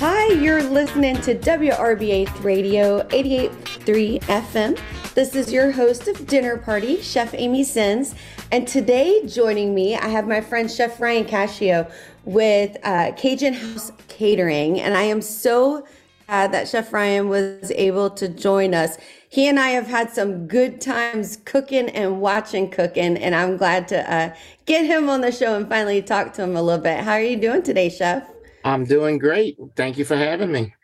Hi, you're listening to WRBH Radio 88.3 FM. This is your host of Dinner Party, Chef Amy Sins. And today, joining me, I have my friend Chef Ryan Cashio with uh, Cajun House Catering. And I am so that Chef Ryan was able to join us. He and I have had some good times cooking and watching cooking, and I'm glad to uh, get him on the show and finally talk to him a little bit. How are you doing today, Chef? I'm doing great. Thank you for having me.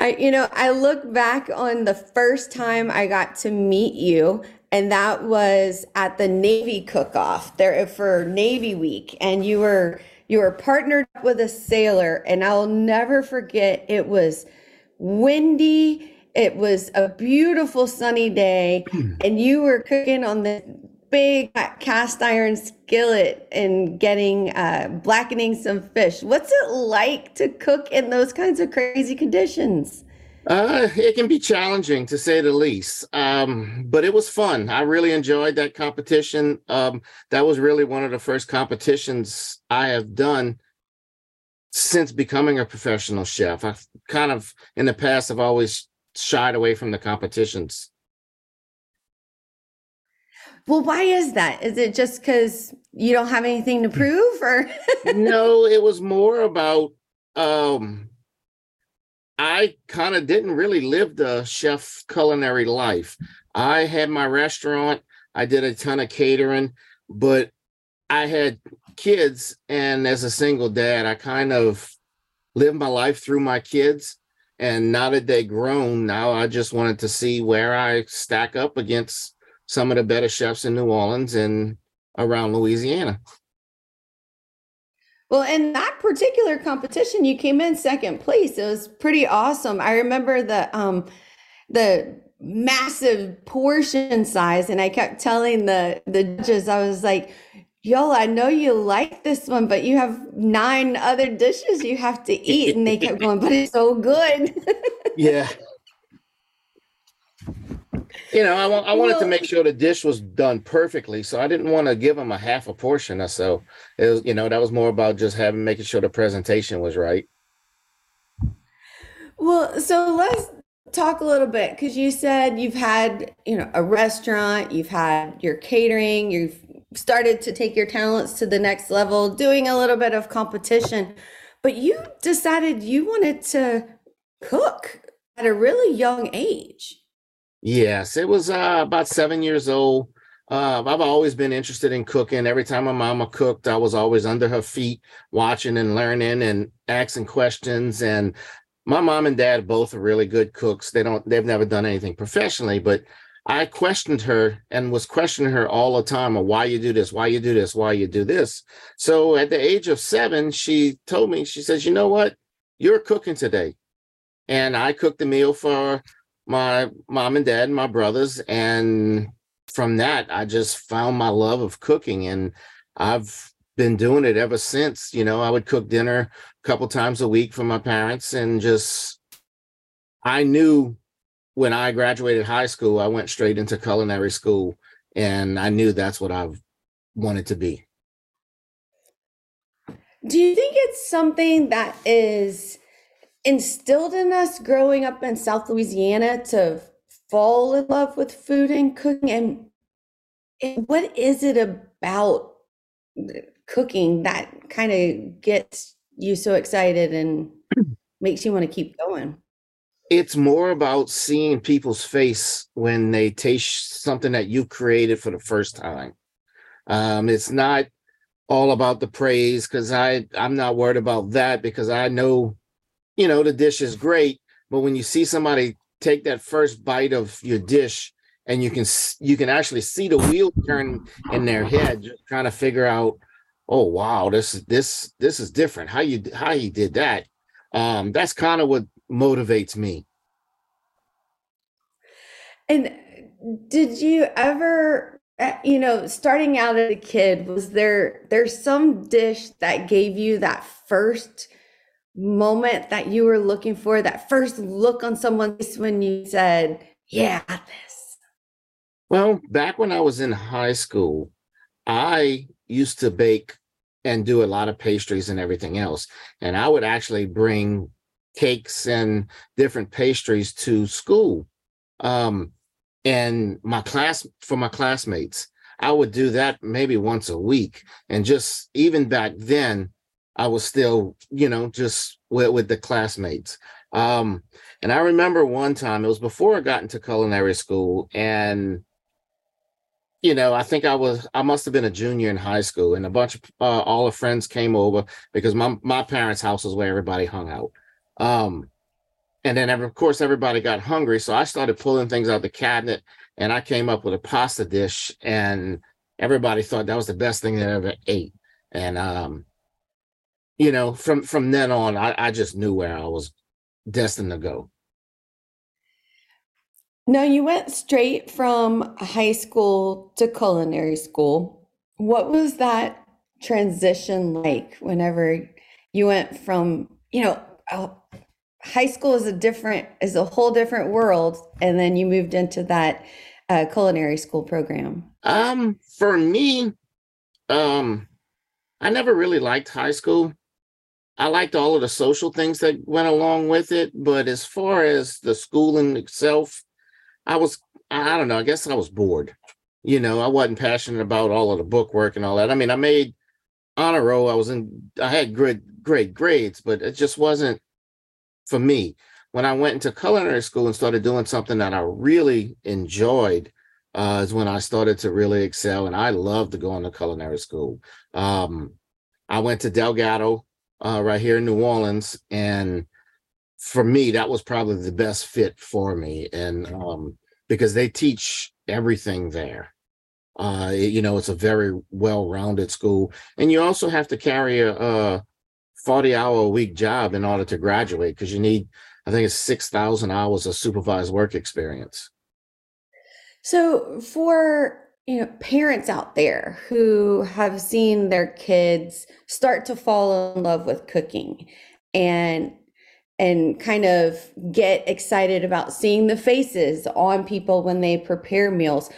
I, you know, I look back on the first time I got to meet you, and that was at the Navy cook-off there for Navy Week, and you were you were partnered up with a sailor, and I'll never forget. It was windy. It was a beautiful sunny day, and you were cooking on the big cast iron skillet and getting uh, blackening some fish. What's it like to cook in those kinds of crazy conditions? Uh, it can be challenging to say the least, um, but it was fun. I really enjoyed that competition. Um, that was really one of the first competitions I have done since becoming a professional chef. I've kind of, in the past, I've always shied away from the competitions. Well, why is that? Is it just because you don't have anything to prove or? no, it was more about, um, I kind of didn't really live the chef culinary life. I had my restaurant, I did a ton of catering, but I had kids. And as a single dad, I kind of lived my life through my kids. And now that they're grown, now I just wanted to see where I stack up against some of the better chefs in New Orleans and around Louisiana. Well, in that particular competition, you came in second place. It was pretty awesome. I remember the um the massive portion size, and I kept telling the the judges, I was like, "Y'all, I know you like this one, but you have nine other dishes you have to eat." And they kept going, "But it's so good." yeah, you know, I, I wanted well, to make sure the dish was done perfectly, so I didn't want to give them a half a portion or so. It was, you know, that was more about just having making sure the presentation was right. Well, so let's talk a little bit because you said you've had, you know, a restaurant, you've had your catering, you've started to take your talents to the next level, doing a little bit of competition, but you decided you wanted to cook at a really young age. Yes, it was uh, about seven years old. Uh, I've always been interested in cooking. Every time my mama cooked, I was always under her feet, watching and learning and asking questions. And my mom and dad both are really good cooks. They don't, they've never done anything professionally, but I questioned her and was questioning her all the time of why you do this, why you do this, why you do this. So at the age of seven, she told me, she says, you know what? You're cooking today. And I cooked the meal for my mom and dad and my brothers and from that i just found my love of cooking and i've been doing it ever since. You know i would cook dinner a couple times a week for my parents and just i knew when i graduated high school i went straight into culinary school and i knew that's what i wanted to be. Do you think it's something that is instilled in us growing up in South Louisiana to fall in love with food and cooking and, and what is it about cooking that kind of gets you so excited and makes you want to keep going? It's more about seeing people's face when they taste something that you created for the first time. Um, it's not all about the praise because i i'm not worried about that because i know you know, the dish is great, but when you see somebody take that first bite of your dish and you can you can actually see the wheel turn in their head just trying to figure out oh wow this this this is different. How you how you did that? Um that's kind of what motivates me. And did you ever eh, you know starting out as a kid was there there's some dish that gave you that first moment that you were looking for, that first look on someone's face when you said, Yeah, this? Well, back when I was in high school, I used to bake and do a lot of pastries and everything else. And I would actually bring cakes and different pastries to school. Um, and my class for my classmates, I would do that maybe once a week. And just even back then, I was still, you know, just with, with the classmates. Um, and I remember one time, it was before I got into culinary school, and you know, I think I was, I must have been a junior in high school, and a bunch of uh, all the friends came over because my my parents' house was where everybody hung out. Um, and then, of course, everybody got hungry, so I started pulling things out the cabinet, and I came up with a pasta dish, and everybody thought that was the best thing they ever ate. And um, you know, from from then on, I, I just knew where I was destined to go. No, you went straight from high school to culinary school. What was that transition like whenever you went from, you know, high school is a different, is a whole different world, and then you moved into that uh, culinary school program? Um, for me, um, I never really liked high school. I liked all of the social things that went along with it, but as far as the schooling itself, I was, I don't know, I guess I was bored. You know, I wasn't passionate about all of the book work and all that. I mean, I made honor roll. I was in, I had great, great grades, but it just wasn't for me. When I went into culinary school and started doing something that I really enjoyed, uh, is when I started to really excel. And I loved to go into culinary school. Um, I went to Delgado uh, right here in New Orleans, and for me, that was probably the best fit for me, and um, because they teach everything there. Uh, you know, it's a very well-rounded school, and you also have to carry a, a forty-hour a week job in order to graduate because you need, I think, it's six thousand hours of supervised work experience. So, for you know, parents out there who have seen their kids start to fall in love with cooking and and kind of get excited about seeing the faces on people when they prepare meals.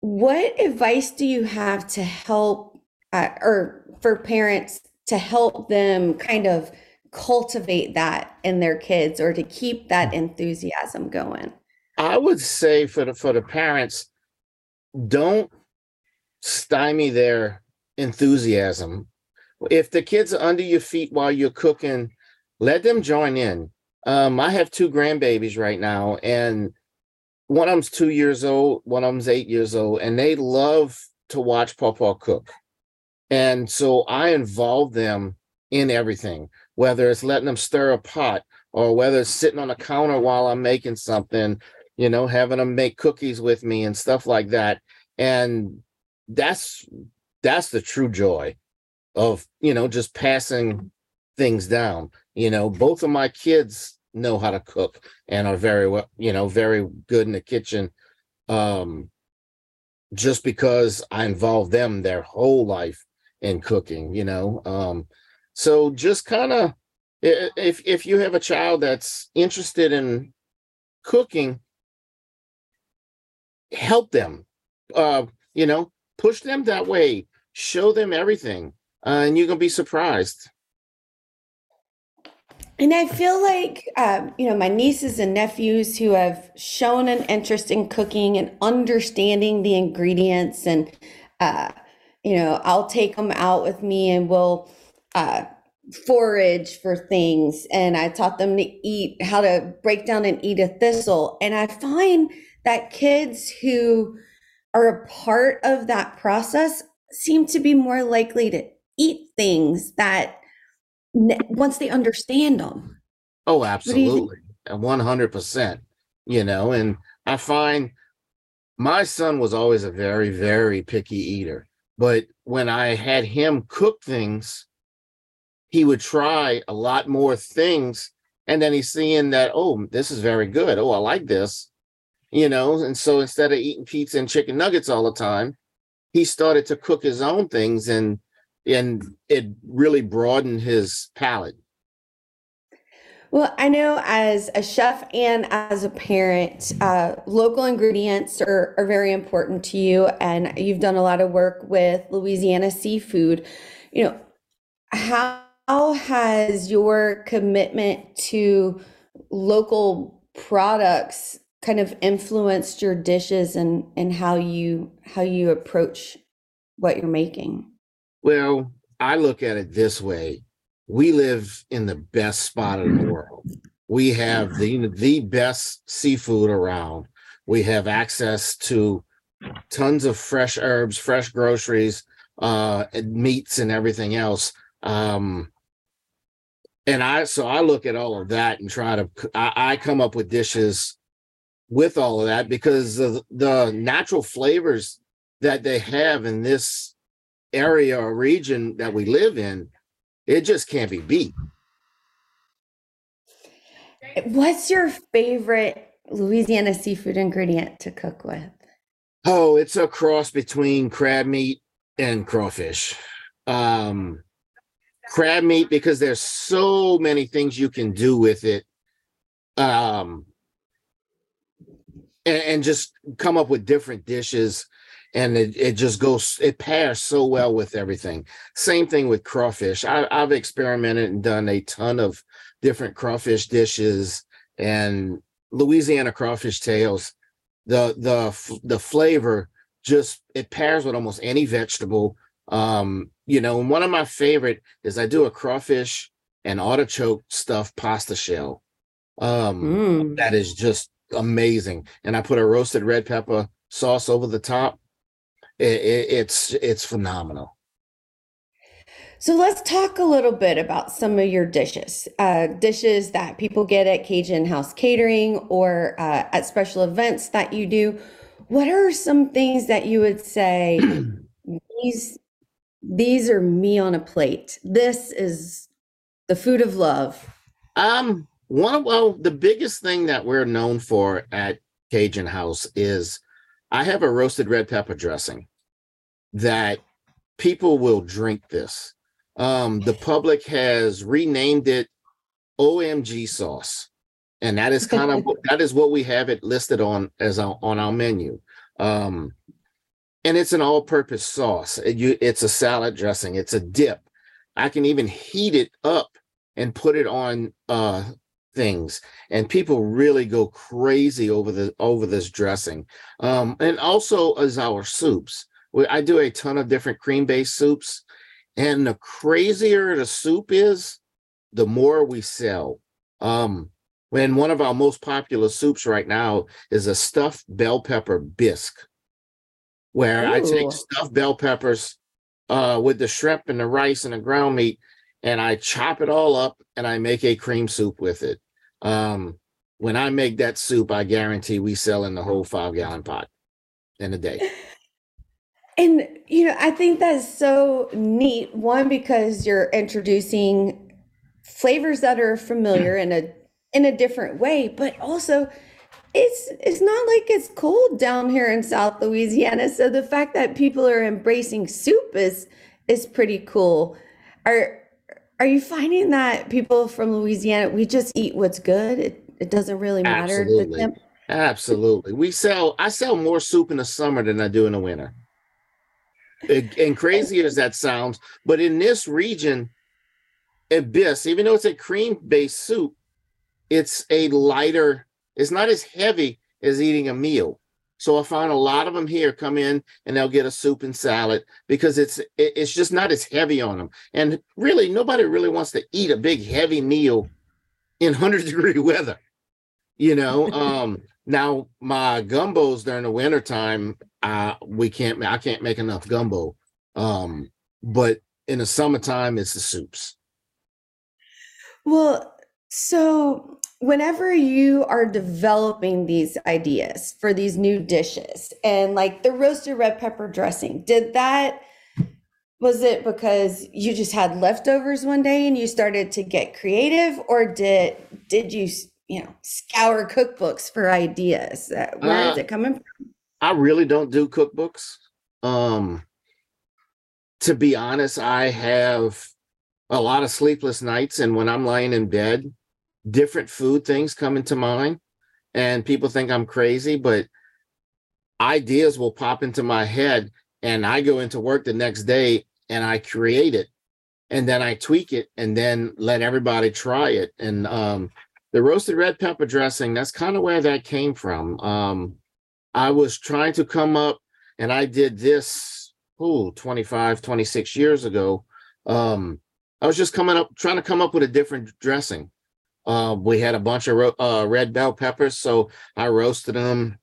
What advice do you have to help, uh, or for parents to help them kind of cultivate that in their kids or to keep that enthusiasm going? I would say for the for the parents, don't stymie their enthusiasm. If the kids are under your feet while you're cooking, let them join in. Um, I have two grandbabies right now, and one of them's two years old, one of them's eight years old, and they love to watch Papa cook. And so I involve them in everything, whether it's letting them stir a pot or whether it's sitting on the counter while I'm making something, you know, having them make cookies with me and stuff like that. And that's that's the true joy of, you know, just passing things down. You know, both of my kids know how to cook and are very well, you know, very good in the kitchen. Um, just because I involve them their whole life in cooking, you know. Um, so just kind of if if you have a child that's interested in cooking, help them. Uh, you know, push them that way, show them everything, uh, and you're gonna be surprised. And I feel like, um, you know, my nieces and nephews who have shown an interest in cooking and understanding the ingredients, and, uh, you know, I'll take them out with me and we'll uh, forage for things. And I taught them to eat, how to break down and eat a thistle. And I find that kids who are a part of that process seem to be more likely to eat things that once they understand them. Oh, absolutely. And 100%, you know, and I find my son was always a very, very picky eater. But when I had him cook things, he would try a lot more things. And then he's seeing that, oh, this is very good. Oh, I like this, you know. And so instead of eating pizza and chicken nuggets all the time, he started to cook his own things and and it really broadened his palate. Well, I know as a chef and as a parent, uh, local ingredients are, are very important to you, and you've done a lot of work with Louisiana seafood. You know, how has your commitment to local products kind of influenced your dishes and and how you how you approach what you're making? Well, I look at it this way. We live in the best spot in the world. We have the the best seafood around. We have access to tons of fresh herbs, fresh groceries, uh, and meats and everything else. Um, and I so I look at all of that and try to I, I come up with dishes with all of that because of the natural flavors that they have in this area or region that we live in, it just can't be beat. What's your favorite Louisiana seafood ingredient to cook with? Oh, it's a cross between crab meat and crawfish. Um, crab meat because there's so many things you can do with it. Um, and, and just come up with different dishes and it, it just goes it pairs so well with everything. Same thing with crawfish. I, i've experimented and done a ton of different crawfish dishes and louisiana crawfish tails the the the flavor just it pairs with almost any vegetable. Um you know and one of my favorite is i do a crawfish and artichoke stuffed pasta shell. Um mm. that is just amazing and i put a roasted red pepper sauce over the top it, it, it's it's phenomenal. So let's talk a little bit about some of your dishes, uh, dishes that people get at Cajun House Catering or uh, at special events that you do. What are some things that you would say these these are me on a plate? This is the food of love. Um, one of well, the biggest thing that we're known for at Cajun House is I have a roasted red pepper dressing that people will drink this. Um, the public has renamed it OMG sauce, and that is kind of that is what we have it listed on as our, on our menu. Um, and it's an all-purpose sauce. It, you, it's a salad dressing. It's a dip. I can even heat it up and put it on uh, things and people really go crazy over the over this dressing um and also as our soups we, i do a ton of different cream based soups and the crazier the soup is the more we sell um when one of our most popular soups right now is a stuffed bell pepper bisque where Ooh. i take stuffed bell peppers uh with the shrimp and the rice and the ground meat and I chop it all up and I make a cream soup with it. Um, when I make that soup, I guarantee we sell in the whole five gallon pot in a day. And you know, I think that's so neat. One, because you're introducing flavors that are familiar in a in a different way, but also it's it's not like it's cold down here in South Louisiana. So the fact that people are embracing soup is is pretty cool. Are are you finding that people from Louisiana, we just eat what's good? It, it doesn't really matter. Absolutely. Absolutely. We sell, I sell more soup in the summer than I do in the winter. It, and crazy as that sounds, but in this region, Abyss, even though it's a cream based soup, it's a lighter, it's not as heavy as eating a meal. So I find a lot of them here come in and they'll get a soup and salad because it's it's just not as heavy on them. And really, nobody really wants to eat a big heavy meal in hundred degree weather. You know, um, now my gumbos during the wintertime, I we can't I can't make enough gumbo. Um, but in the summertime, it's the soups. Well, so whenever you are developing these ideas for these new dishes and like the roasted red pepper dressing, did that was it because you just had leftovers one day and you started to get creative? Or did did you you know scour cookbooks for ideas Where uh, is it coming from? I really don't do cookbooks. Um to be honest i have a lot of sleepless nights and when i'm lying in bed different food things come into mind and people think I'm crazy, but ideas will pop into my head and I go into work the next day and I create it and then I tweak it and then let everybody try it. And um, the roasted red pepper dressing, that's kind of where that came from. Um, I was trying to come up and I did this, oh, 25, 26 years ago. Um, I was just coming up, trying to come up with a different dressing. Uh, we had a bunch of ro- uh, red bell peppers, so I roasted them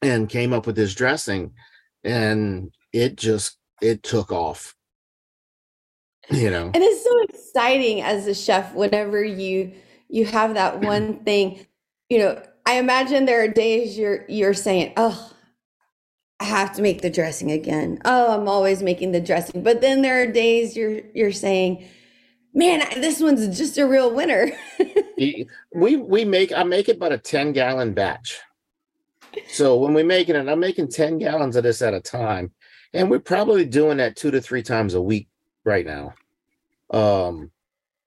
and came up with this dressing, and it just it took off. You know, and it's so exciting as a chef whenever you you have that one thing. You know, I imagine there are days you're you're saying, "Oh, I have to make the dressing again. Oh, I'm always making the dressing." But then there are days you're you're saying, "Man, this one's just a real winner." we we make I make it about a 10 gallon batch. So when we making it, and I'm making 10 gallons of this at a time. And we're probably doing that two to three times a week right now. Um,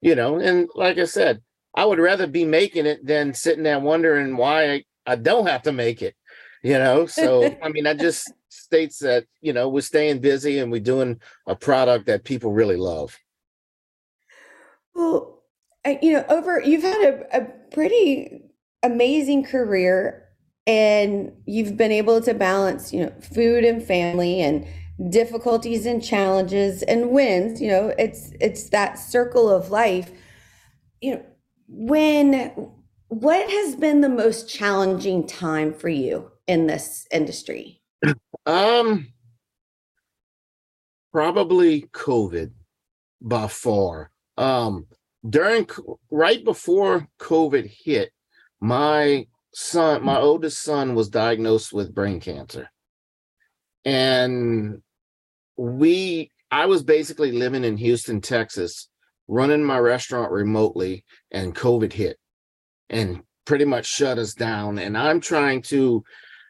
you know, and like I said, I would rather be making it than sitting there wondering why I, I don't have to make it. You know, so I mean, that just states that you know we're staying busy and we're doing a product that people really love. Well, you know, over you've had a, a pretty amazing career and you've been able to balance, you know, food and family and difficulties and challenges and wins, you know, it's it's that circle of life. You know, when what has been the most challenging time for you in this industry? Um probably COVID by far. Um during right before COVID hit, my son, my oldest son, was diagnosed with brain cancer, and we, I was basically living in Houston, Texas, running my restaurant remotely, and COVID hit, and pretty much shut us down. And I'm trying to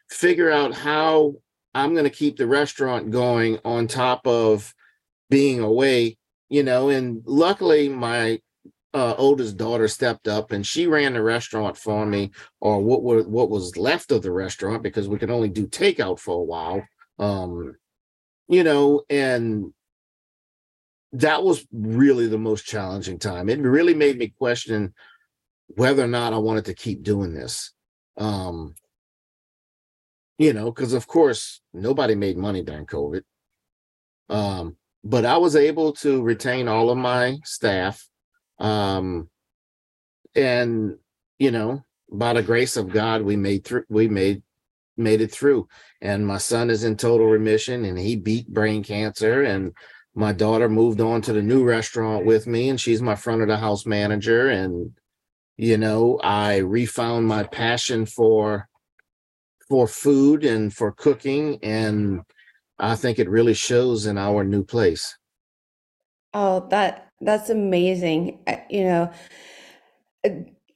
figure out how I'm going to keep the restaurant going on top of being away you know and luckily my uh, oldest daughter stepped up and she ran the restaurant for me, or what were what was left of the restaurant because we could only do takeout for a while. Um, you know, and that was really the most challenging time. It really made me question whether or not I wanted to keep doing this. Um, you know, because of course nobody made money during COVID. Um, but I was able to retain all of my staff um and you know by the grace of god we made through we made made it through. And my son is in total remission and he beat brain cancer and my daughter moved on to the new restaurant with me and she's my front of the house manager. And you know i refound my passion for for food and for cooking and i think it really shows in our new place oh that that's amazing. You know, uh,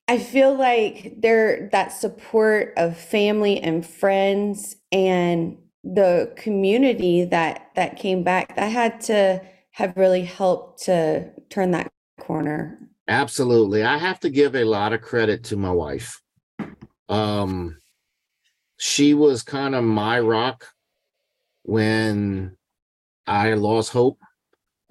I feel like there that support of family and friends and the community that that came back that had to have really helped to turn that corner. Absolutely. I have to give a lot of credit to my wife. Um she was kind of my rock when I lost hope.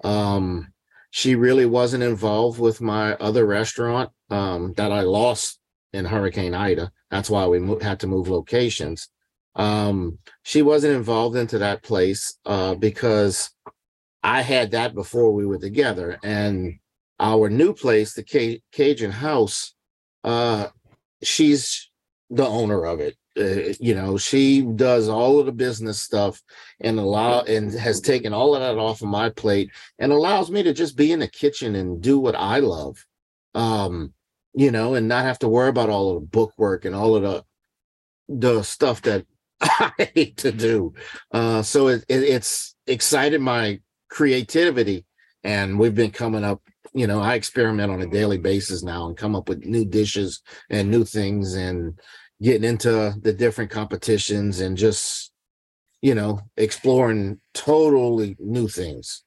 Um she really wasn't involved with my other restaurant um, that I lost in Hurricane Ida. That's why we mo- had to move locations. Um, she wasn't involved into that place uh, because I had that before we were together. And our new place, the C- Cajun House, uh, she's the owner of it uh, you know she does all of the business stuff and allow and has taken all of that off of my plate and allows me to just be in the kitchen and do what i love um you know and not have to worry about all of the book work and all of the the stuff that i hate to do. Uh so it, it it's excited my creativity and we've been coming up you know i experiment on a daily basis now and come up with new dishes and new things and getting into the different competitions and just you know exploring totally new things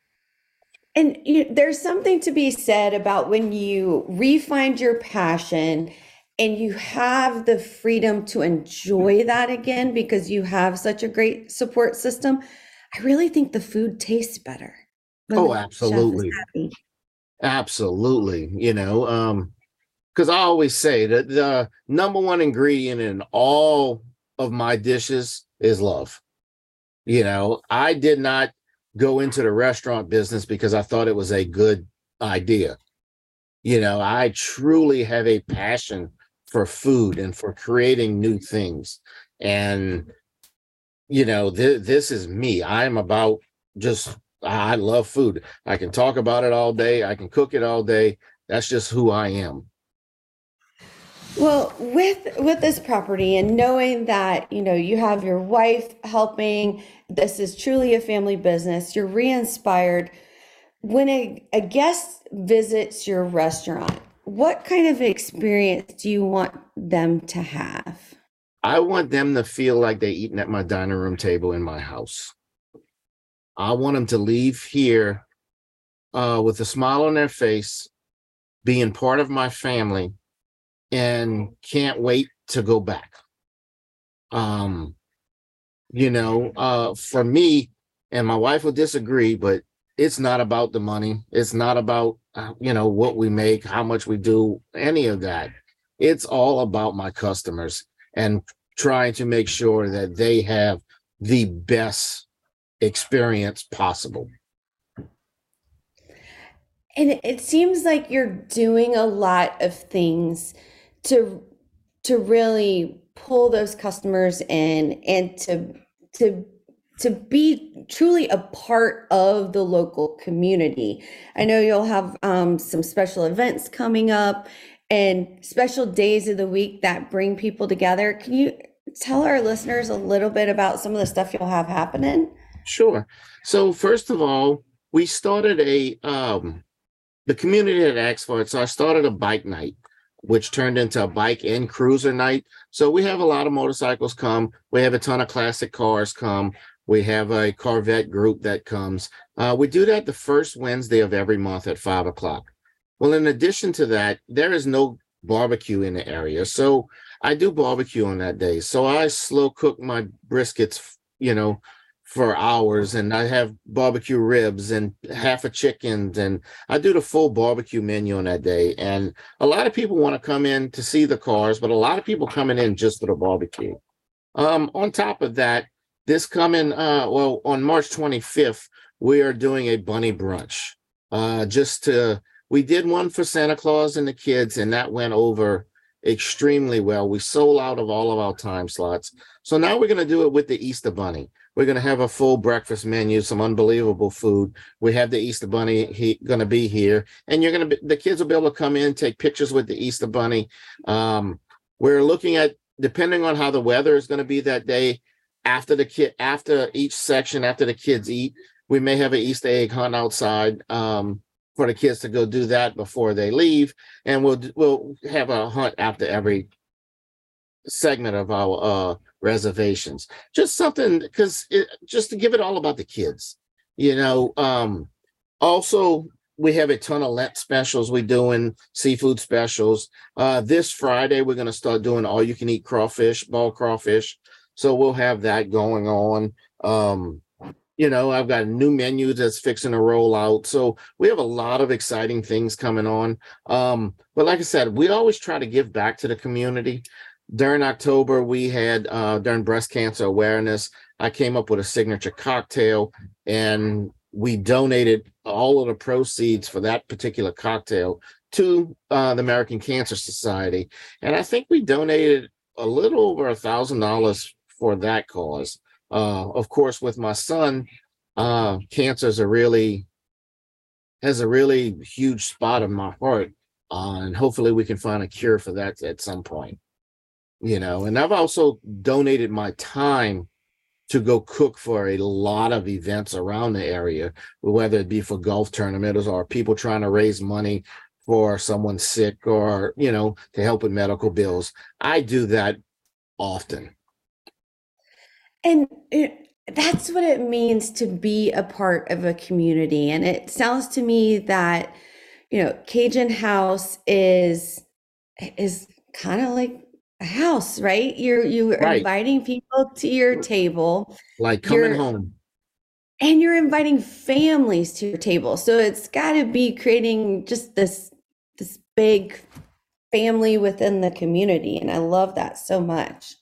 And you, there's something to be said about when you refind your passion and you have the freedom to enjoy that again because you have such a great support system. I really think the food tastes better. Oh, absolutely. Absolutely. You know, um, because I always say that the number one ingredient in all of my dishes is love. You know, I did not go into the restaurant business because I thought it was a good idea. You know, I truly have a passion for food and for creating new things. And, you know, th- this is me. I'm about just, I love food. I can talk about it all day, I can cook it all day. That's just who I am. Well, with with this property and knowing that, you know, you have your wife helping, this is truly a family business, you're re-inspired. When a, a guest visits your restaurant, what kind of experience do you want them to have? I want them to feel like they're eating at my dining room table in my house. I want them to leave here uh, with a smile on their face, being part of my family, and can't wait to go back. Um, you know, uh, for me, and my wife will disagree, but it's not about the money. It's not about uh, you know what we make, how much we do, any of that. It's all about my customers and trying to make sure that they have the best experience possible. And it seems like you're doing a lot of things to to really pull those customers in and to to to be truly a part of the local community. I know you'll have um, some special events coming up and special days of the week that bring people together. Can you tell our listeners a little bit about some of the stuff you'll have happening? Sure. So first of all, we started a um, the community had asked for it, so I started a bike night which turned into a bike and cruiser night. So we have a lot of motorcycles come. We have a ton of classic cars come. We have a Corvette group that comes. Uh, we do that the first Wednesday of every month at five o'clock. Well, in addition to that, there is no barbecue in the area. So I do barbecue on that day. So I slow cook my briskets, you know, for hours and I have barbecue ribs and half a chicken and I do the full barbecue menu on that day. And a lot of people want to come in to see the cars, but a lot of people coming in just for the barbecue. Um, on top of that, this coming uh well on March 25th, we are doing a bunny brunch. Uh just to we did one for Santa Claus and the kids, and that went over extremely well. We sold out of all of our time slots. So now we're going to do it with the Easter Bunny. We're going to have a full breakfast menu, some unbelievable food. We have the Easter Bunny he, going to be here, and you're going to be, the kids will be able to come in, take pictures with the Easter Bunny. Um, we're looking at depending on how the weather is going to be that day. After the kid, after each section, after the kids eat, we may have an Easter egg hunt outside um, for the kids to go do that before they leave, and we'll we'll have a hunt after every segment of our uh, reservations. Just something because just to give it all about the kids, you know. Um, also, we have a ton of Lent specials. We're doing seafood specials. Uh, this Friday, we're going to start doing all you can eat crawfish, ball crawfish. So we'll have that going on. Um, you know, I've got a new menu that's fixing to roll out. So we have a lot of exciting things coming on. Um, but like I said, we always try to give back to the community during October, we had uh, during breast cancer awareness, I came up with a signature cocktail and we donated all of the proceeds for that particular cocktail to uh, the American Cancer Society. And I think we donated a little over a thousand dollars for that cause. Uh, of course, with my son, uh, cancer is a really has a really huge spot in my heart. Uh, and hopefully we can find a cure for that at some point you know and i've also donated my time to go cook for a lot of events around the area whether it be for golf tournaments or people trying to raise money for someone sick or you know to help with medical bills i do that often and it, that's what it means to be a part of a community. And it sounds to me that, you know, Cajun House is is kind of like a house, right? You're you are Right. inviting people to your table Like coming You're- home. and you're inviting families to your table. So it's got to be creating just this this big family within the community and I love that so much.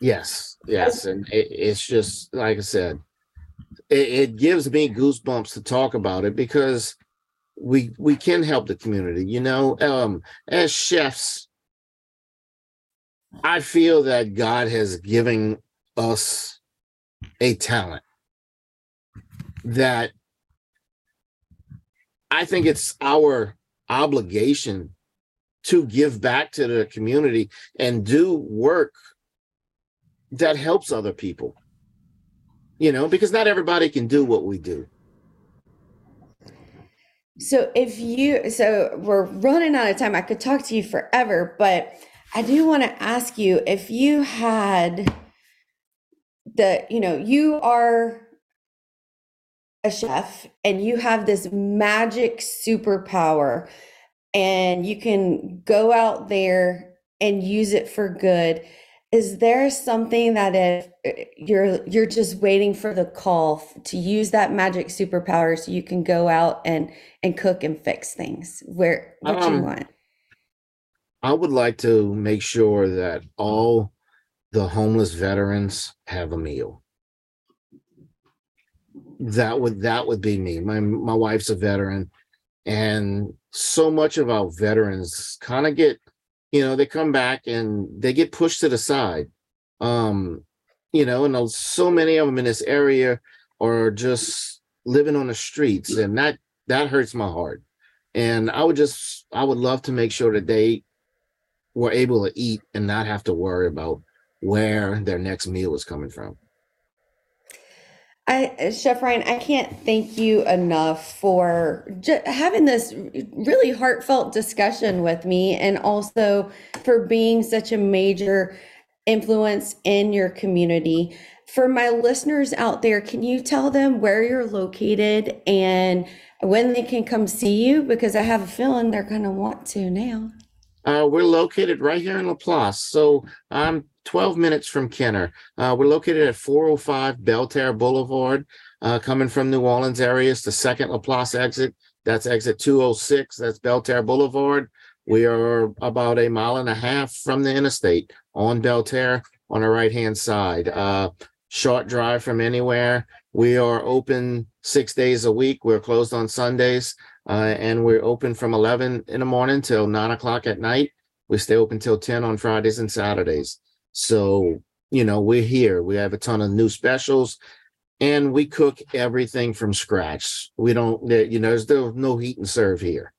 Yes, yes, and it, it's just like I said, it, it gives me goosebumps to talk about it because we we can help the community. You know, um, as chefs, I feel that God has given us a talent that I think it's our obligation to give back to the community and do work that helps other people. You know, because not everybody can do what we do. So if you so we're running out of time. I could talk to you forever, but I do want to ask you if you had the, you know, you are a chef and you have this magic superpower and you can go out there and use it for good. Is there something that if uh, you're you're just waiting for the call to use that magic superpower so you can go out and and cook and fix things where what you Um, want? I would like to make sure that all the homeless veterans have a meal. That would that would be me. My my wife's a veteran, and so much of our veterans kind of get, you know, they come back and they get pushed to the side. Um, you know, and so many of them in this area are just living on the streets, and that that hurts my heart. And I would just I would love to make sure that they were able to eat and not have to worry about where their next meal was coming from. I, Chef Ryan, I can't thank you enough for ju- having this really heartfelt discussion with me and also for being such a major influence in your community. For my listeners out there, can you tell them where you're located and when they can come see you? Because I have a feeling they're going to want to now. Uh, we're located right here in Laplace. So I'm 12 minutes from Kenner. Uh, we're located at 405 Belle Terre Boulevard. Uh, coming from New Orleans area, it's the second Laplace exit. That's exit 206. That's Belle Terre Boulevard. We are about a mile and a half from the interstate on Belle Terre on the right hand side. Uh, short drive from anywhere. We are open six days a week. We're closed on Sundays. Uh, and we're open from 11 in the morning till 9 o'clock at night. We stay open till 10 on Fridays and Saturdays. So, you know, we're here. We have a ton of new specials and we cook everything from scratch. We don't, you know, there's no, no heat and serve here.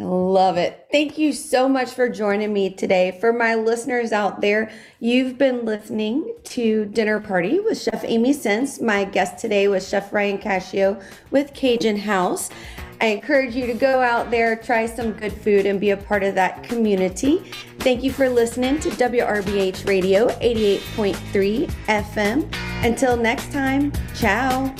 I love it. Thank you so much for joining me today. For my listeners out there, you've been listening to Dinner Party with Chef Amy Sins. My guest today was Chef Ryan Cashio with Cajun House. I encourage you to go out there, try some good food, and be a part of that community. Thank you for listening to WRBH Radio 88.3 FM. Until next time, ciao.